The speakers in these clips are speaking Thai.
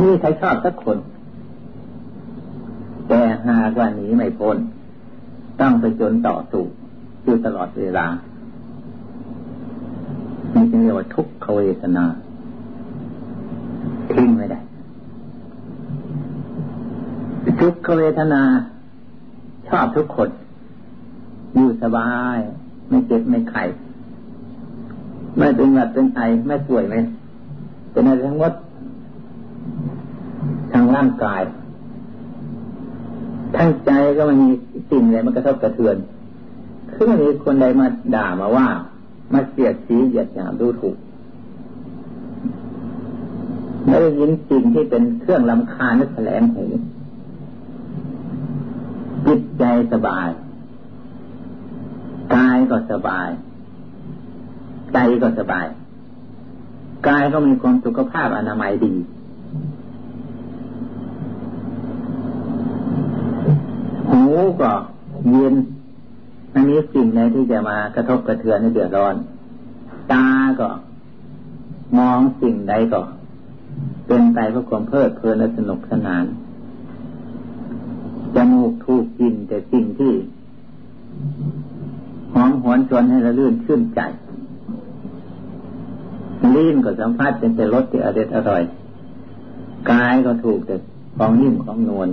มีใครชอบสักคน แต่หากว่าหนีไม่พ้น ต้องไปจนต่อสู้อยู่ตลอดเวลานี่จึงเรียกว่าทุกขเวทนา ทิ้งไม่ได้ ทุกขเวทนา ชอบทุกคน อยู่สบาย ไม่เจ็บไม่ไข้ไม่เป็นหวัดเป็นไอไม่ป่วยไหมเป็นอะไรทั้งหมด ร่างกาย ทั้งใจก็มันมีสิ่งอะไรมันกระทบกระเทือนคือมันมีคนใดมาด่ามาว่า มาเสียดสีเหยียดหยามดูถูกไม่ได้ยินสิ่งที่เป็นเครื่องลำคาญนึกแสลงหูจิตใจสบายกายก็สบาย ใจก็สบาย กายก็มีความสุขภาพอนามัยดีหู ก็เย็นอันนี้สิ่งใดที่จะมากระทบกระเทือนให้เดือดร้อน ตาก็ มองสิ่งใดก็ เป็นไปเพื่อความเพลิดเพลินและสนุกสนานจมูกถูกกินแต่สิ่งที่หอมหวนชวนให้ระลื่นชื่นใจลิ้นก็สัมผัสเป็นแต่รสที่อร่อยอร่อยกายก็ถูกแต่ของนิ่มของนวล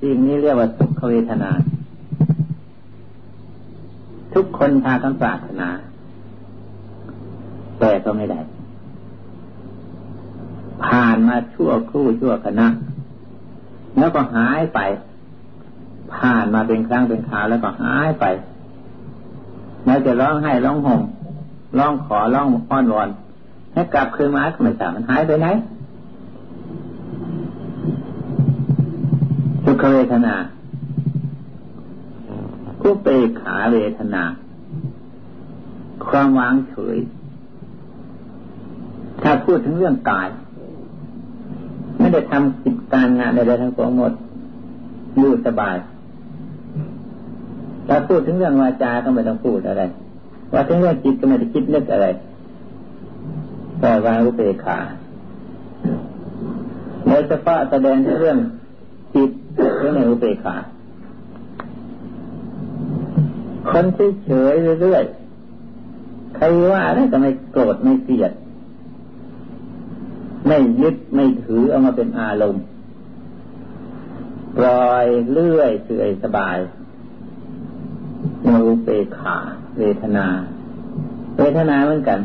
สิ่งนี้เรียกว่าสุกขเวทนา ทุกคนพากันปรารถนา แต่ก็ไม่ได้ ผ่านมาชั่วครู่ชั่วคณะแล้วก็หายไป ผ่านมาเป็นครั้งเป็นคราวแล้วก็หายไปแล้วจะร้องให้ร้องห่มร้องขอร้องอ้อนวอนให้กลับคืนมาก็ไม่ทราบมันหายไปไหน เวทนาผู้เปขาเวทนา ความวางเฉย ถ้าพูดถึงเรื่องกาย ไม่ได้ทำกิจการงานใดๆทั้งปวงหมดอยู่สบายถ้าพูดถึงเรื่องวาจาก็ไม่ต้องพูดอะไร ว่าถึงเรื่องจิตก็ไม่ได้คิดนึกอะไรแต่วางอุเบกขาโดยเฉพาะแสดงเรื่อง หรือในอุเบกขาคนที่เฉยเรื่อยๆ ใครว่าอะไรก็ไม่โกรธไม่เกลียด ไม่ยึดไม่ถือเอามาเป็นอารมณ์ ปล่อยเลื่อยเฉยสบายในอุเบกขา เวทนา เวทนาเหมือนกัน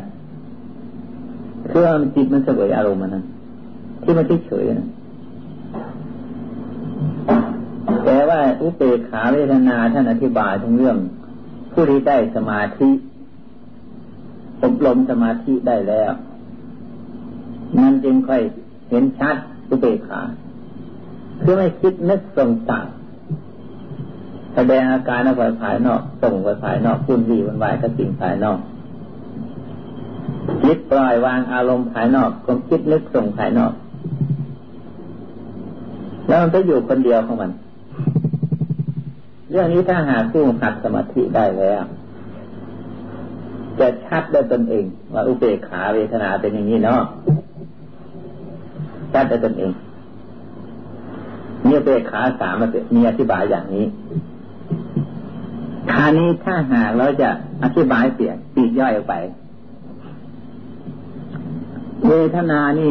คือมันจิตมันเสวยอารมณ์มันนั้นที่มันเฉยๆนะ แต่ว่าอุเบกขาเวทนาท่านอธิบายถึงเรื่อง ผู้ที่ได้สมาธิอบรมสมาธิได้แล้ว มันจึงค่อยเห็นชัดอุเบกขาคือไม่คิดนึกส่งสั่งแสดงอาการออกไปภายนอกส่งไปภายนอกพุ่นวีวันวายก็สิ่งภายนอกคิดปล่อยวางอารมณ์ภายนอกความคิดนึกส่งภายนอก แล้วมันก็อยู่คนเดียวของมัน เรื่องนี้ถ้าหาผู้หัดสมาธิได้แล้วจะชัดได้ตนเองว่าอุเบกขาเวทนาเป็นอย่างนี้เนาะชัดได้ตนเองเนี่ยเบกขาสามมีอธิบายอย่างนี้คานี้ถ้าหากเราจะอธิบายเสียปีกย่อยออกไป เวทนานี่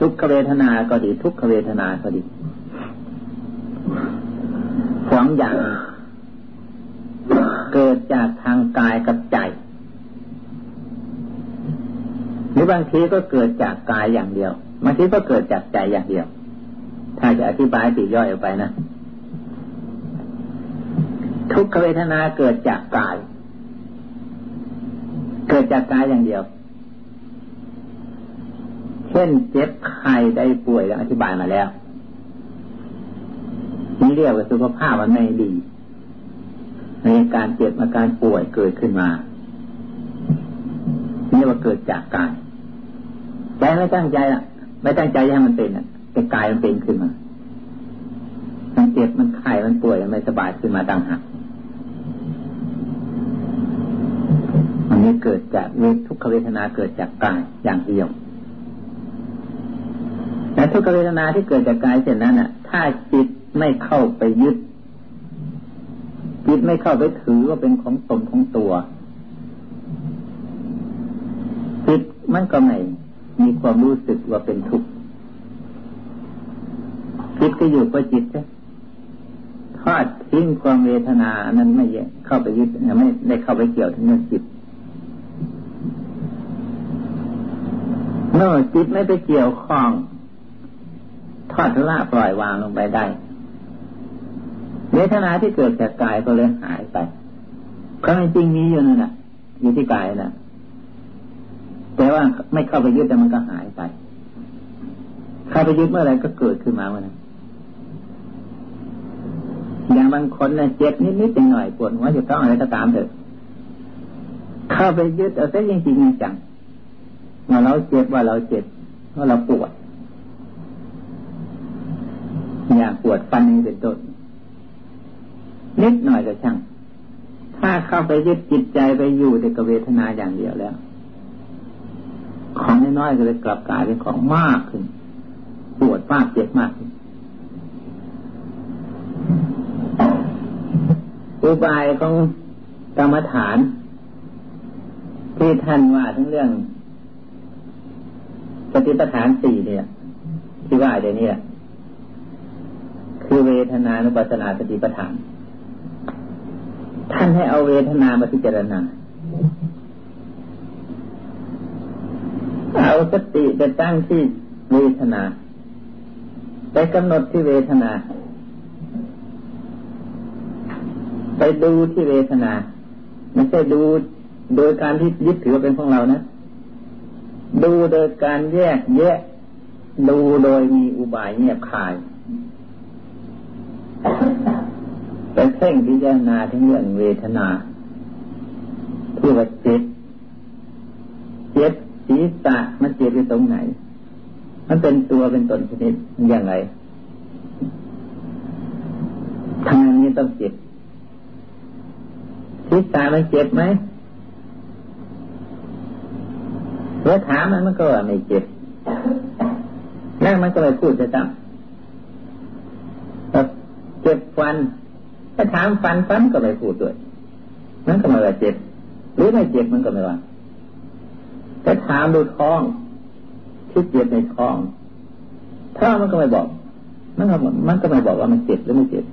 ทุกขเวทนาก็ดี ทุกขเวทนาก็ดี องอย่าง เกิดจากทางกายกับใจ หรือบางทีก็เกิดจากกายอย่างเดียวบางทีก็เกิดจากใจอย่างเดียว ถ้าจะอธิบายตีย่อยออกไปนะทุกขเวทนาเกิดจากกาย เกิดจากกายอย่างเดียว เช่นเจ็บไข้ได้ป่วยอธิบายมาแล้ว นี่เรียกว่าสุขภาพมันไม่ดีในการเจ็บอาการป่วยเกิดขึ้นมานี่ว่าเกิดจากกายใจไม่ตั้งใจอะ ไม่ตั้งใจให้มันเป็นอะแต่กายมันเป็นขึ้นมา มันเจ็บมันไข้มันป่วยมันไม่สบายขึ้นมาดังหักอันนี้เกิดจากเวทุกขเวทนาเกิดจากกายอย่างเดียวแต่ทุกขเวทนาที่เกิดจากกายเช่นนั้นอะ ถ้าจิต ไม่เข้าไปยึดจิตไม่เข้าไปถือว่าเป็นของตนของตัวจิตมันก็ไม่มีความรู้สึกว่าเป็นทุกข์จิตก็อยู่กับจิตใช่ทอดทิ้งความเวทนานั้นไม่เข้าไปยึดไม่ได้เข้าไปเกี่ยวถึงเรื่องจิตเมื่อจิตไม่ไปเกี่ยวข้องทอดละปล่อยวางลงไปได้ เวทนาที่เกิดจากกายก็เลยหายไปความจริงมีอยู่นั่นแหละอยู่ที่กายนะแต่ว่าไม่เข้าไปยึดแต่มันก็หายไป เข้าไปยึดเมื่อไรก็เกิดขึ้นมาเมื่อนั้นอย่างบางคนเนี่ยเจ็บนิดๆหน่อยปวดหัวจะต้องอะไรก็ตามเถอะ เข้าไปยึดเอาซะจริงๆจังว่าเราเจ็บว่าเราเจ็บว่าเราปวด อย่างปวดฟันนี่เป็นต้น นิดหน่อยก็ช่าง ถ้าเข้าไปยึดจิตใจไปอยู่ในกเวทนาอย่างเดียวแล้ว ของน้อยๆก็เลยกลับกลายเป็นของมากขึ้น ปวดมากเจ็บมากขึ้นอุบายของกรรมฐาน ที่ท่านว่าทั้งเรื่องสติปัฏฐานสี่เนี่ย ที่ว่าเดี๋ยวนี้คือเวทนานุปัสนาสติปัฏฐาน ท่านให้เอาเวทนามาพิจารณา เอาสติไปตั้งที่เวทนา ไปกำหนดที่เวทนา ไปดูที่เวทนาไม่ใช่ดูโดยการที่ยึดถือเป็นของเรานะ ดูโดยการแยกแยะ ดูโดยมีอุบายเงียบคายไป เพ่งพิจารณาทั้งเรื่องเวทนาที่ว่าเจ็บเจ็บศีรษะมันเจ็บอยู่ตรงไหน มันเป็นตัวเป็นตนชนิดอย่างไรทางนี้ต้องเจ็บศีรษะมันเจ็บไหมแล้วถามมันมันก็ว่าไม่เจ็บแล้วมันก็เลยพูดจะจังเจ็บฟัน ถ้าถามฟันฟันก็ไม่พูดด้วยมันก็ไม่ว่าเจ็บ หรือไม่เจ็บมันก็ไม่ว่าถ้าถามดูท้องที่เจ็บในท้องท้องมันก็ไม่บอก มันก็มันก็ไม่บอกว่ามันเจ็บหรือไม่เจ็บ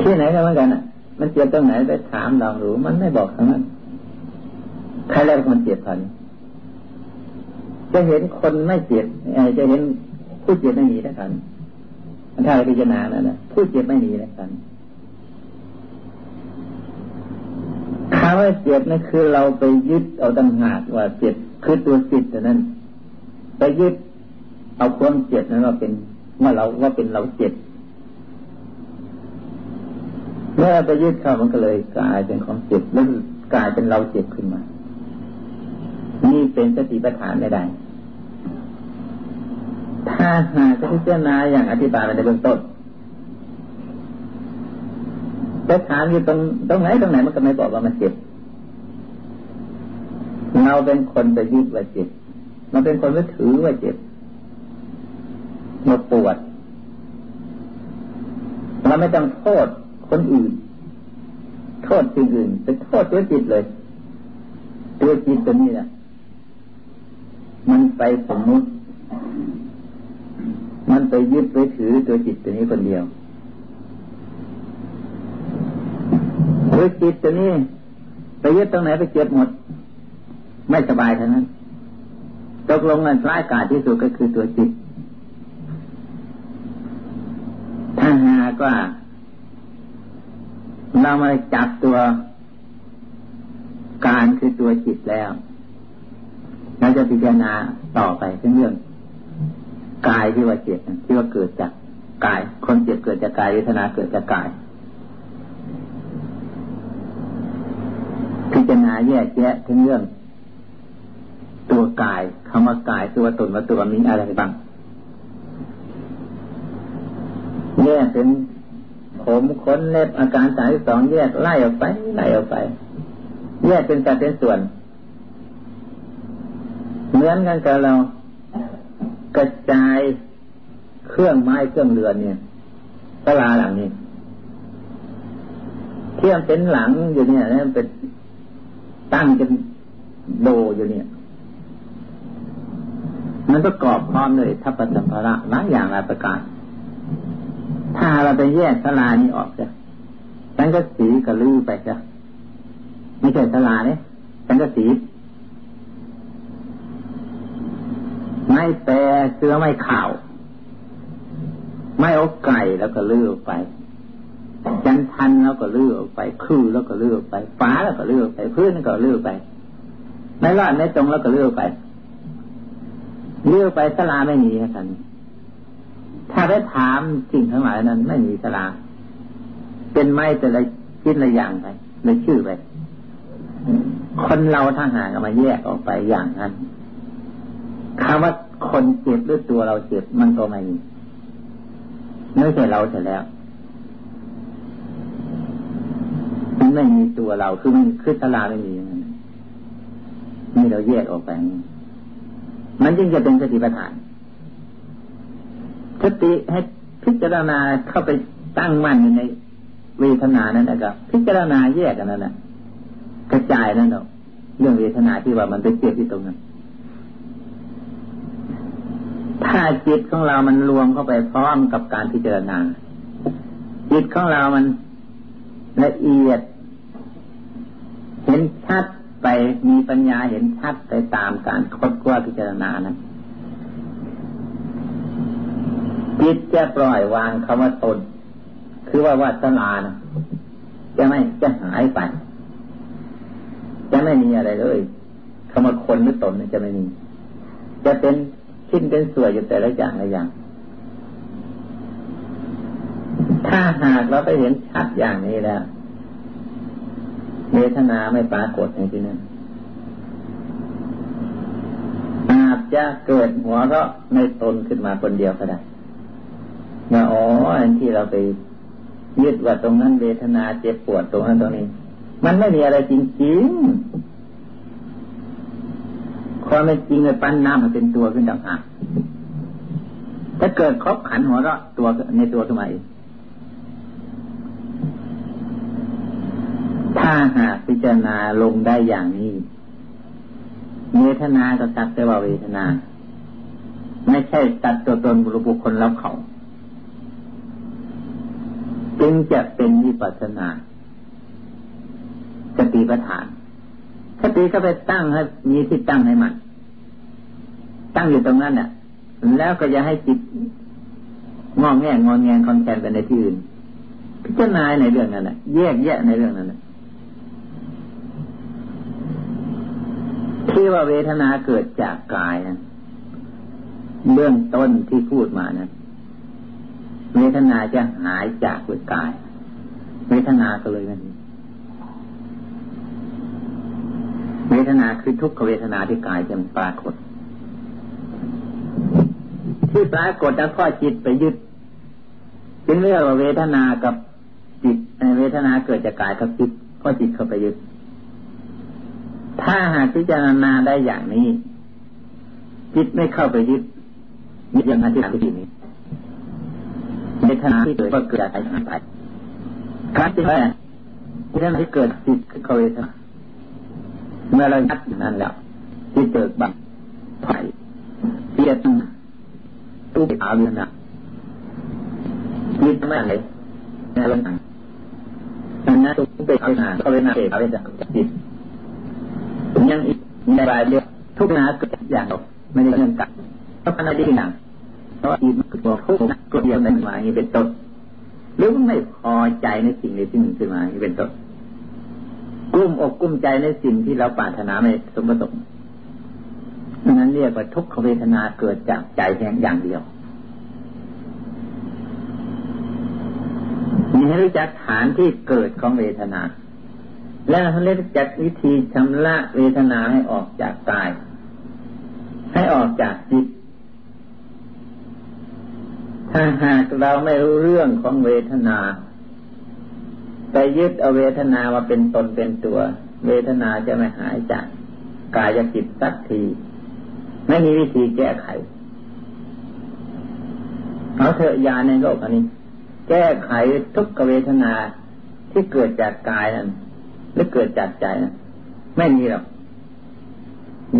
ที่ไหนก็เหมือนกันอะ มันเจ็บตรงไหนไปถามลองรู้มันไม่บอกทั้งนั้นใครแล้วคนเจ็บพันจะเห็นคนไม่เจ็บจะเห็นผู้เจ็บไม่มีแล้วกัน ถ้าเราพิจารณาแล้วนะผู้เจ็บไม่มีแล้วกันคำว่าเจ็บนั่นคือเราไปยึดเอาตั้งหากว่าเจ็บคือตัวจิตนั้นไปยึดเอาความเจ็บนั้นว่าเป็นว่าเราว่าเป็นเราเจ็บเมื่อไปยึดเข้ามันก็เลยกลายเป็นของเจ็บแล้วกลายเป็นเราเจ็บขึ้นมา นี่เป็นสติปัฏฐานไม่ได้ ถ้าหากพิจารณาอย่างอธิบายในเบื้องต้นจะถามอยู่ตรงตรงไหนตรงไหนมันก็ไม่บอกว่ามันเจ็บเราเป็นคนไปยึดว่าเจ็บมันเป็นคนไปถือว่าเจ็บมาปวดเราไม่ต้องโทษคนอื่น โทษสิ่งอื่นไปโทษตัวจิตเลย ตัวจิตตัวนี้แหละมันไปสมมุติ มันไปยึดไปถือตัวจิตตัวนี้คนเดียวตัวจิตตัวนี้ไปยึดตรงไหนไปเจ็บหมด ไม่สบายเท่านั้นตกลงกันร้ายกาจที่สุดก็คือตัวจิต ถ้าหากว่าเรามาจับตัวการคือตัวจิตแล้วเราจะพิจารณาต่อไปเรื่อง กายที่ว่าเจ็บที่ว่าเกิดจากกายคนเจ็บเกิดจากกายเวทนาเกิดจากกาย พิจารณาแยกแยะถึงเรื่อง ตัวกายคำว่ากายตัวตนว่าตัวมีอะไรบ้างแยกเป็นผมขนเล็บอาการสามสองแยกไล่ออกไปไล่ออกไป แยกเป็นสัดเป็นส่วน เหมือนกันกับเรา กระจายเครื่องไม้เครื่องเรือนเนี่ยตลาหลังนี้เที่ยงเป็นหลังอยู่เนี่ยนะเป็นตั้งเป็นโดอยู่เนี่ย มันประกอบพร้อมเลยทัพสัมภาระหลายอย่างหลายประการ ถ้าเราไปแยกสลานี้ออกจ้ะฉันก็สีกระลือไปจ้ะไม่ใช่สลาเนี่ยฉันก็สี ไม่แปรเสื้อไม่ข่าว ไม่อกไก่แล้วก็ลือไป จันทันแล้วก็เลื่อไปคือแล้วก็เลื่อไปฟ้าแล้วก็เลื่อไปพื้นแล้วก็เลื่อไปไม่รอดไม่ตรงแล้วก็เลื่อไป เลื่อไปสลาไม่มีนะท่านถ้าได้ถามสิ่งทั้งหลายนั้น ไม่มีสลาเป็นไม้แต่ละชิ้นละอย่างไปเลยชื่อไปคนเราถ้าหากมาแยกออกไปอย่างนั้น คำว่าคนเจ็บหรือตัวเราเจ็บมันก็ไม่มีไม่ใช่เราเสร็จแล้วมันไม่มีตัวเราคือมันคือสลาไม่มีนี่เราแยกออกไปมันจึงจะเป็นสติปัฏฐานสติให้พิจารณาเข้าไปตั้งมั่นอยู่ในเวทนานั้นนะครับพิจารณาแยกกันนั่นแหละกระจายนั่นเนาะเรื่องเวทนาที่ว่ามันไปเจ็บที่ตรงนั้น ถ้าจิตของเรามันรวมเข้าไปพร้อมกับการพิจารณา จิตของเรามันละเอียด เห็นชัดไปมีปัญญาเห็นชัดไปตามการคดกว่าพิจารณานั้นจิตจะปล่อยวางคำว่าตน คือว่าวาสนานะจะไม่จะหายไป จะไม่มีอะไรเลยคำว่าคนหรือตนจะไม่มี จะเป็น ชิ้นเป็นส่วนอยู่แต่ละอย่างละอย่าง ถ้าหากเราไปเห็นชัดอย่างนี้แล้วเวทนาไม่ปรากฏในที่นั้นอาจจะเกิดหัวเราะในตนขึ้นมาคนเดียวก็ได้ว่าอ๋ออันที่เราไปยึดว่าตรงนั้นเวทนาเจ็บปวดตรงนั้นตรงนี้ มันไม่มีอะไรจริงๆ ความเป็นจริงเลยปั้นน้ำมันเป็นตัวขึ้นต่างหากถ้าเกิดครบขันหัวเราะตัวในตัวขึ้นมาเองถ้าหากพิจารณาลงได้อย่างนี้ เวทนาก็ตัดแต่ว่าเวทนา ไม่ใช่ตัดตัวตนบุคคลแล้วเขาจึงจะเป็นวิปัสนาสติปัฏฐาน สติก็ไปตั้งให้มีที่ตั้งให้มัน ตั้งอยู่ตรงนั้นเนี่ยแล้วก็อย่าให้จิตงอแงงอนแงงคอนแทนไปในที่อื่นพิจารณาในเรื่องนั้นแหละแยกแยะในเรื่องนั้นอะที่ว่าเวทนาเกิดจากกายนะเบื้องต้นที่พูดมานะเวทนาจะหายจากวิกาย เวทนาก็เลยนั่น เวทนาคือทุกขเวทนาที่กายจะปรากฏ ที่ปรากฏแล้วข้อจิตไปยึดจึงเรียกว่าเวทนากับจิตเวทนาเกิดจากกายกับจิตข้อจิตเข้าไปยึด ถ้าหากพิจารณาได้อย่างนี้ จิตไม่เข้าไปยึดยึดอย่างนั้นที่ทำที่นี้ในขณะที่เกิดก็เกิดอะไรไปครับที่ว่าที่นั้นที่เกิดจิตคือเขาเอง เมื่อเรายัดอย่างนั้นแล้วที่เกิดบังไผ่เพียรตู้อาวินะจิตไม่อะไรในเรื่องนั้นนั้นตู้เป็นเอาหนาเขาเป็นนาเอกเอาเป็นจิตยังอีกในรายเดียวทุกนาเกิดอย่างไม่ได้เรื่องกันเพราะขณะที่หนังเพราะอีมันตัวทุกข์ก็เดียวในมาอย่างนี้เป็นต้นหรือไม่พอใจในสิ่งใดสิ่งหนึ่งขึ้นมาอย่างนี้เป็นต้น กุ้มอกกุ้มใจในสิ่งที่เราปรารถนาไม่สมประสงค์นั้นเรียกว่าทุกขเวทนาเกิดจากใจแค่อย่างเดียวมีให้รู้จักฐานที่เกิดของเวทนา และให้รู้จักวิธีชำระเวทนาให้ออกจากกาย ให้ออกจากจิต ถ้าหากเราไม่รู้เรื่องของเวทนา ไปยึดเอาเวทนามาเป็นตนเป็นตัว เวทนาจะไม่หายจากกายจิตสักที ไม่มีวิธีแก้ไขเอาเถอะยาในโลกอันนี้ แก้ไขทุกเวทนาที่เกิดจากกายนั้นหรือเกิดจากใจนั้นไม่มีหรอก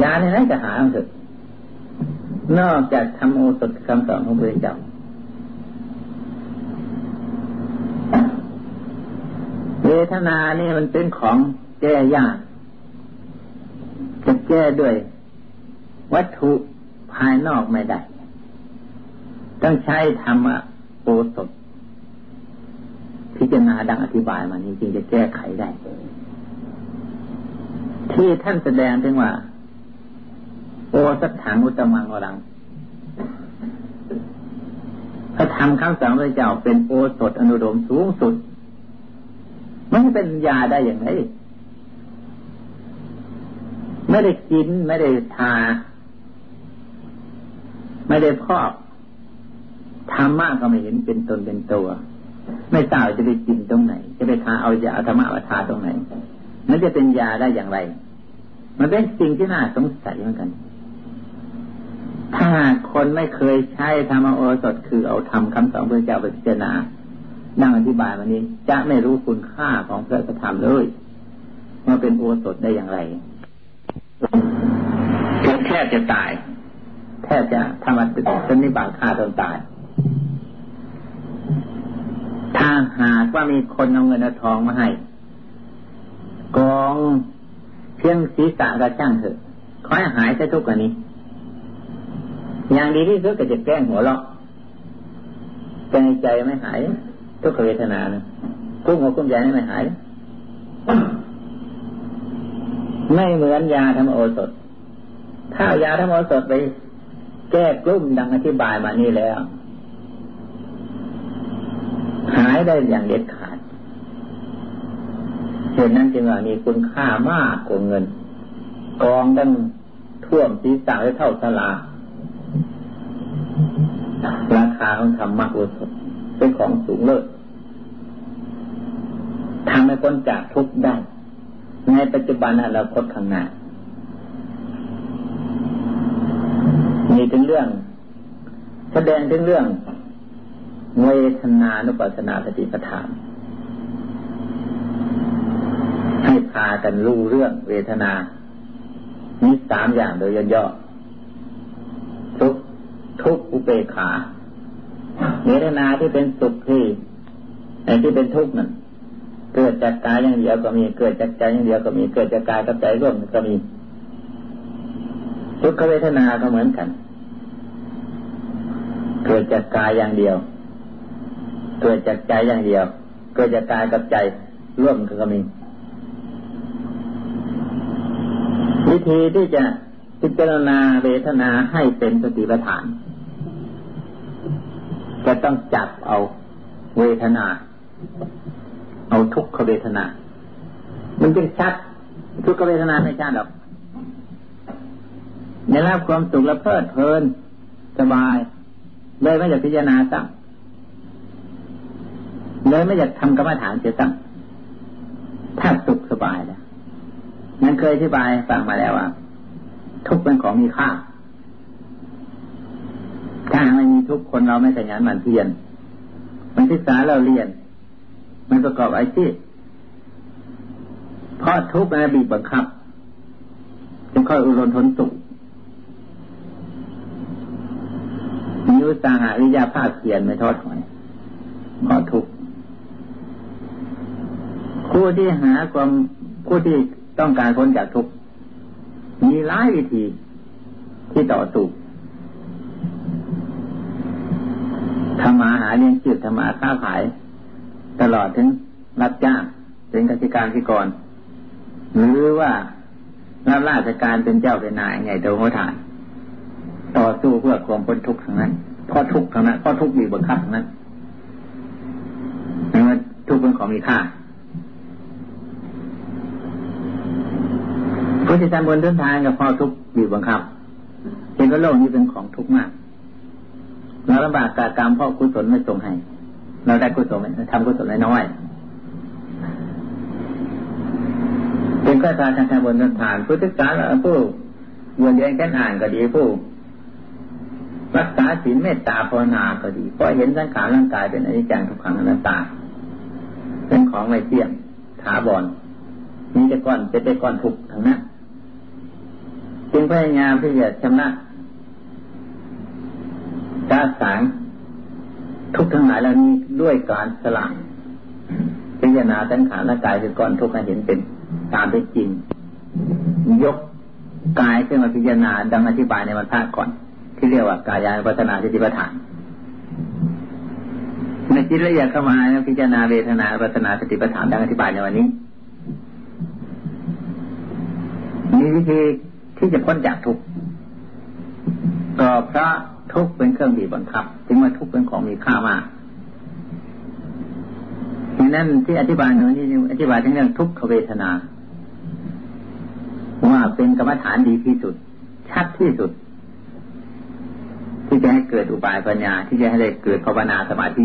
ยาในนั้นจะหาเถอะนอกจากทำโอสถคำสอนของพระเจ้า เวทนานี่มันเป็นของแก้ยากจะแก้ด้วย วัตถุภายนอกไม่ได้ ต้องใช้ธรรมะโอสถพิจารณาดังอธิบายมานี้จึงจะแก้ไขได้ ที่ท่านแสดงถึงว่า โอสัตถังอุตมังวรังพระธรรมคำสั่งพระเจ้าเป็นโอสถอนุดมสูงสุด เป็นยาได้อย่างไรไม่ได้กิน ไม่ได้ทา ไม่ได้พอกธรรมะก็ไม่เห็นเป็นตนเป็นตัว ไม่ทราบจะไปกินตรงไหน จะไปทาเอายาธรรมะมาทาตรงไหนมันจะเป็นยาได้อย่างไร มันเป็นสิ่งที่น่าสงสัยเหมือนกัน ถ้าคนไม่เคยใช้ธรรมโอสถคือเอาทำคำสอนพระเจ้าไปพิจารณา ดังอธิบายวันนี้ จะไม่รู้คุณค่าของพระธรรมเลยว่าเป็นโอสถได้อย่างไรแค่จะตายแค่จะทำอันนิบาตฆ่าตนตาย ถ้าหากว่ามีคนเอาเงินเอาทองมาให้ กองเพียงศีรษะกระช่างเถอะขอให้หายใช้ทุกข์อันนี้ อย่างดีที่สุดก็จะแกล้งหัวเราะใจใจไม่หาย ทุกขเวทนานะกุ้งหัวกุ้งใหญ่ไม่หาย ไม่เหมือนยาธรรมโอสถ ถ้ายาธรรมโอสถไป แก้กลุ่มดังอธิบายมานี่แล้ว หายได้อย่างเด็ดขาดเหตุนั้นจึงว่ามีคุณค่ามากกว่าเงิน กองดังท่วมศีรษะเท่าสลาราคาของธรรมะโอสถเป็นของสูงเลิศ ทำให้พ้นจากทุกข์ได้ ในปัจจุบันเราคตข้างหน้ามีถึงเรื่อง แสดงถึงเรื่องเวทนานุปัสสนาปฏิปทานให้พากันรู้เรื่องเวทนามีสามอย่างโดยย่อทุกทุกอุเบกขาเวทนาที่เป็นสุขที่ไอ้ที่เป็นทุกข์นั่น เกิดจากกายอย่างเดียวก็มี เกิดจากใจอย่างเดียวก็มี เกิดจากกายกับใจร่วมก็มี ทุกขเวทนาก็เหมือนกัน เกิดจากกายอย่างเดียว เกิดจากใจอย่างเดียว เกิดจากกายกับใจร่วมก็มี วิธีที่จะพิจารณาเวทนาให้เป็นสติปัฏฐาน จะต้องจับเอาเวทนา เอาทุกขเวทนา มันจึงชัด ทุกขเวทนาไม่ชัดหรอกในรับความสุขและเพลิดเพลินสบาย เลยไม่อยากพิจารณาซ้ำเลยไม่อยากทำกรรมฐานเสียซ้ำถ้าสุขสบายแล้วนั้นเคยอธิบายฟังมาแล้วว่า ทุกเป็นของมีค่าถ้าไม่มีทุกคนเราไม่ขยันหมั่นเพียรมันศึกษาเราเรียน มันประกอบอาชีพเพราะทุกข์มันบีบบังคับจึงค่อยอุรนทนสุขมีอุตสาหะวิยาภาคเขียนไม่ทอดถอยเพราะทุกข์ผู้ที่หาความผู้ที่ต้องการพ้นจากทุกข์มีหลายวิธีที่ต่อสู้ทำมาหาเลี้ยงชีพทำมาค้าขาย ตลอดถึงรับจ้างเป็นกสิการพิกรหรือว่ารับราชการเป็นเจ้าเป็นนายไงโดยหัวฐาน ต่อสู้เพื่อความพ้นทุกข์ทั้งนั้นเพราะทุกข์ทั้งนั้นเพราะทุกข์มีบังคับทั้งนั้นนั้นทุกข์เป็นของมีค่าผู้ที่ทำบนทุนทางกับพอทุกข์มีบังคับเห็นว่าโลกนี้เป็นของทุกข์มากเราลำบากกากรรมเพราะกุศลไม่ส่งให้ เราได้กุศลทำกุศลน้อยระทานทานบนทานพุทธศาสนาผู้บวชเรียนแค่อ่านก็ดีผู้รักษาศีลเมตตาภาวนาก็ดีเพราะเห็นสังขารร่างกายเป็นอนิจจังทุกขังอนัตตา เป็นของไม่เที่ยงถาบอนมีแต่ก้อนเป็นแต่ก้อนทุกทั้งนั้นจึงพยายามที่จะชำระกาสาง ทุกทั้งหลายเหล่านี้ด้วยการสละพิจารณาสังขารร่างกายคือก้อนทุกข์ให้เห็นเป็นตามเป็นจริง ยกกายขึ้นมาพิจารณาดังอธิบายในวันพระก่อน ที่เรียกว่ากายานุปัสนาสติปัฏฐานในจิตละเอียดเข้ามาพิจารณาเวทนาปัสนาสติปัฏฐานดังอธิบายในวันนี้มีวิธีที่จะพ้นจากทุกข์ก็เพราะ ทุกข์เป็นเครื่องบีบบังคับ จึงว่าทุกข์เป็นของมีค่ามากดังนั้นที่อธิบายในวันนี้อธิบายถึงเรื่องทุกขเวทนา ว่าเป็นกรรมฐานดีที่สุด ชัดที่สุด ที่จะให้เกิดอุบายปัญญา ที่จะให้ได้เกิดภาวนาสมาธิ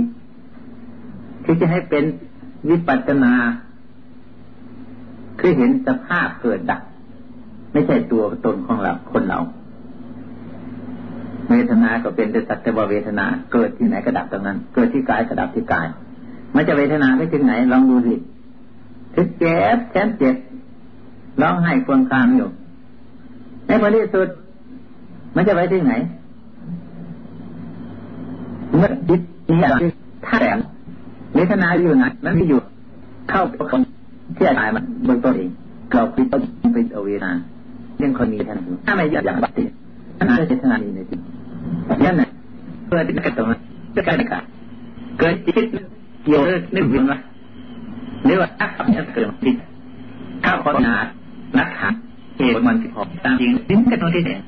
ที่จะให้เป็นวิปัสสนา คือเห็นสภาพเกิดดับไม่ใช่ตัวตนของเราคนเรา เวทนาก็เป็นแต่สัตว์เวทนา เกิดที่ไหนก็ดับตรงนั้น เกิดที่กายก็ดับที่กาย มันจะเวทนาไม่ถึงไหนลองดูสิถึงเจ็บแสนเจ็บร้องไห้ควงคามอยู่ในผลที่สุด มันจะไปที่ไหน เมื่อจิตนี้อะไรถ้าแสงเวทนาอยู่ไหนมันไม่อยู่ เข้าคนที่อายมันเบื้องต้นเองเราคิดว่าเป็นอเวทนาเรื่องคนมีท่านถ้าไม่อยากอย่างบัติท่านจะเจตนาดีในจิต ยันไงเพื่อที่จะตรงนั้นจะการการเกิดจิตเกี่ยวนึกถึงว่าหรือว่าถ้าขับเนี่ยเกิดจิตถ้าวคนนานักขับเหตุมันที่พอตามจริงนิ่งกันตรงที่เนี่ย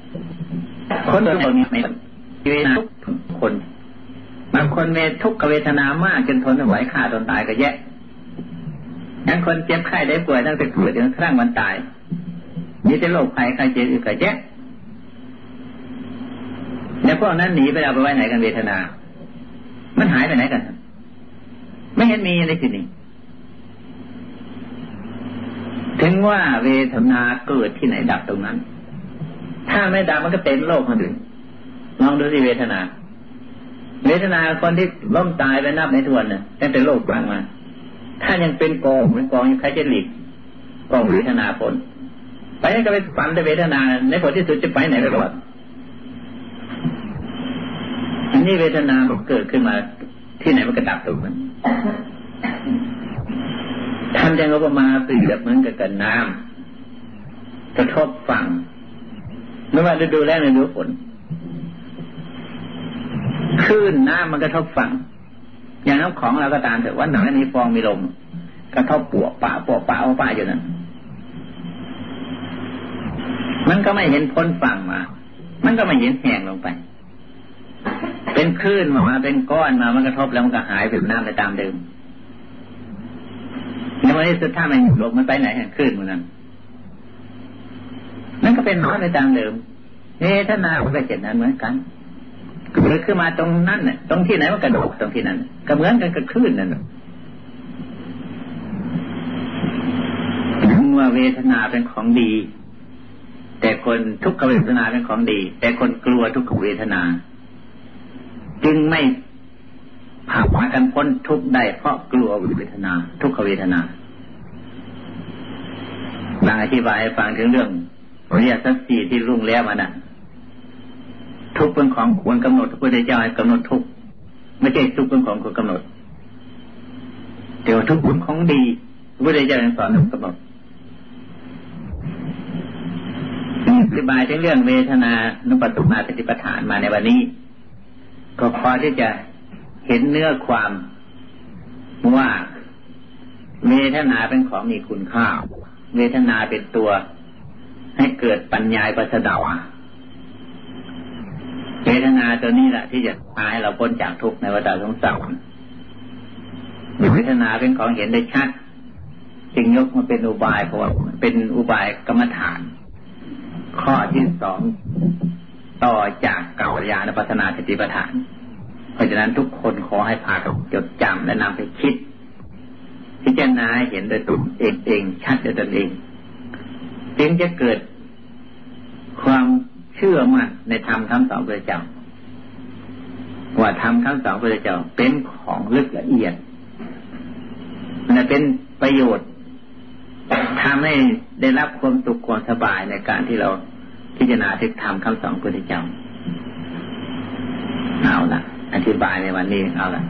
คนเราเนี่ยไม่เวทนาทุกคนบางคนมีทุกขเวทนามากจนทนไม่ไหวฆ่าตนตายก็แย่ยังคนเจ็บไข้ได้ป่วยตั้งแต่เกิดจนกระทั่งวันตายมีแต่โรคภัยไข้เจ็บอีกก็แย่ แล้วพวกนั้นหนีไปเอาไปไว้ไหนกันเวทนา มันหายไปไหนกัน ไม่เห็นมีในที่นี้ถึงว่าเวทนาเกิดที่ไหนดับตรงนั้น ถ้าไม่ดับมันก็เป็นโรคคนอื่นลองดูสิเวทนา เวทนาคนที่ล้มตายไปนับในทวนเนี่ยตั้งแต่โลกกลางมา ถ้ายังเป็นกองเป็นกองยังใครจะหลีกกองเวทนาผลไปก็ไปฝันแต่เวทนา ในผลที่สุดจะไปไหนไปก่อนอัน นี้เวทนาเกิดขึ้นมา ที่ไหนมันก็ดับตรงนั้นทำอย่างอุปมาเปรียบเหมือนกับกันน้ำกระทบฝั่งไม่ว่าฤดูแล้งฤดูฝนคลื่นน้ำมันกระทบฝั่ง อย่างน้ำของเราก็ตามเถอะว่าหนังมีฟองมีลมกระทบปวกป่าปวกป่าเอาป่าอยู่นั่นมันก็ไม่เห็นพ้นฝั่งมา มันก็ไม่เห็นแห้งลงไป เป็นคลื่นมา เป็นก้อนมา มันกระทบแล้วมันก็หายเป็นน้ำไปตามเดิมในวันนี้สุดท้ายมันหลบมันไปไหนแห่งคลื่นมันนั้นนั่นก็เป็นน้ำไปตามเดิมเฮ้ถ้านาก็เป็นเช่นนั้นเหมือนกันเกิดขึ้นมาตรงนั้นเนี่ยตรงที่ไหนมันกระโดดตรงที่นั้นก็เหมือนกันกับคลื่นนั่นว่าเวทนาเป็นของดี แต่คนทุกขเวทนาเป็นของดี แต่คนกลัวทุกขเวทนา จึงไม่ผ่าพากันพ้นทุกได้เพราะกลัวเวทนา ทุกขเวทนาบางอธิบายฟังถึงเรื่องอริยสัจสี่ที่รุ่งแล้วมานะ่ะ ทุกเป็นของควรกำหนดพระพุทธเจ้าให้กำหนดทุกไม่ใช่ทุกเป็นของควรกำหนดแต่ว่าทุกเป็นของดีพระพุทธเจ้าสอนให้กำหนดอธิบายถึงเรื่องเวทนานุปัสสนาสติปัฏฐานมาในวันนี้ ก็พอที่จะเห็นเนื้อความว่าเวทนาเป็นของมีคุณค่า เวทนาเป็นตัว ให้เกิดปัญญาปัสดาวเวทนาตัวนี้แหละที่จะพาให้เราพ้นจากทุกข์ในวัฏสงสารเวทนาเป็นของเห็นได้ชัดจึงยกมาเป็นอุบายเพราะว่าเป็นอุบายกรรมฐาน ข้อที่สอง ต่อจากเก่ายานปัฒนาสติปัฏฐาน เพราะฉะนั้นทุกคนขอให้พาจดจำและนำไปคิด พิจารณาเห็นโดยตนเองเองชัดโดยตนเอง จึงจะเกิดความเชื่อมั่นในธรรมคำสอนพระเจ้าว่าธรรมคำสอนพระเจ้าเป็นของลึกละเอียดมันเป็นประโยชน์ทำให้ได้รับความสุขความสบายในการที่เรา พิจารณาทิฏฐธรรมคำสอนพุทธเจ้าเอาละอธิบายในวันนี้เอาละ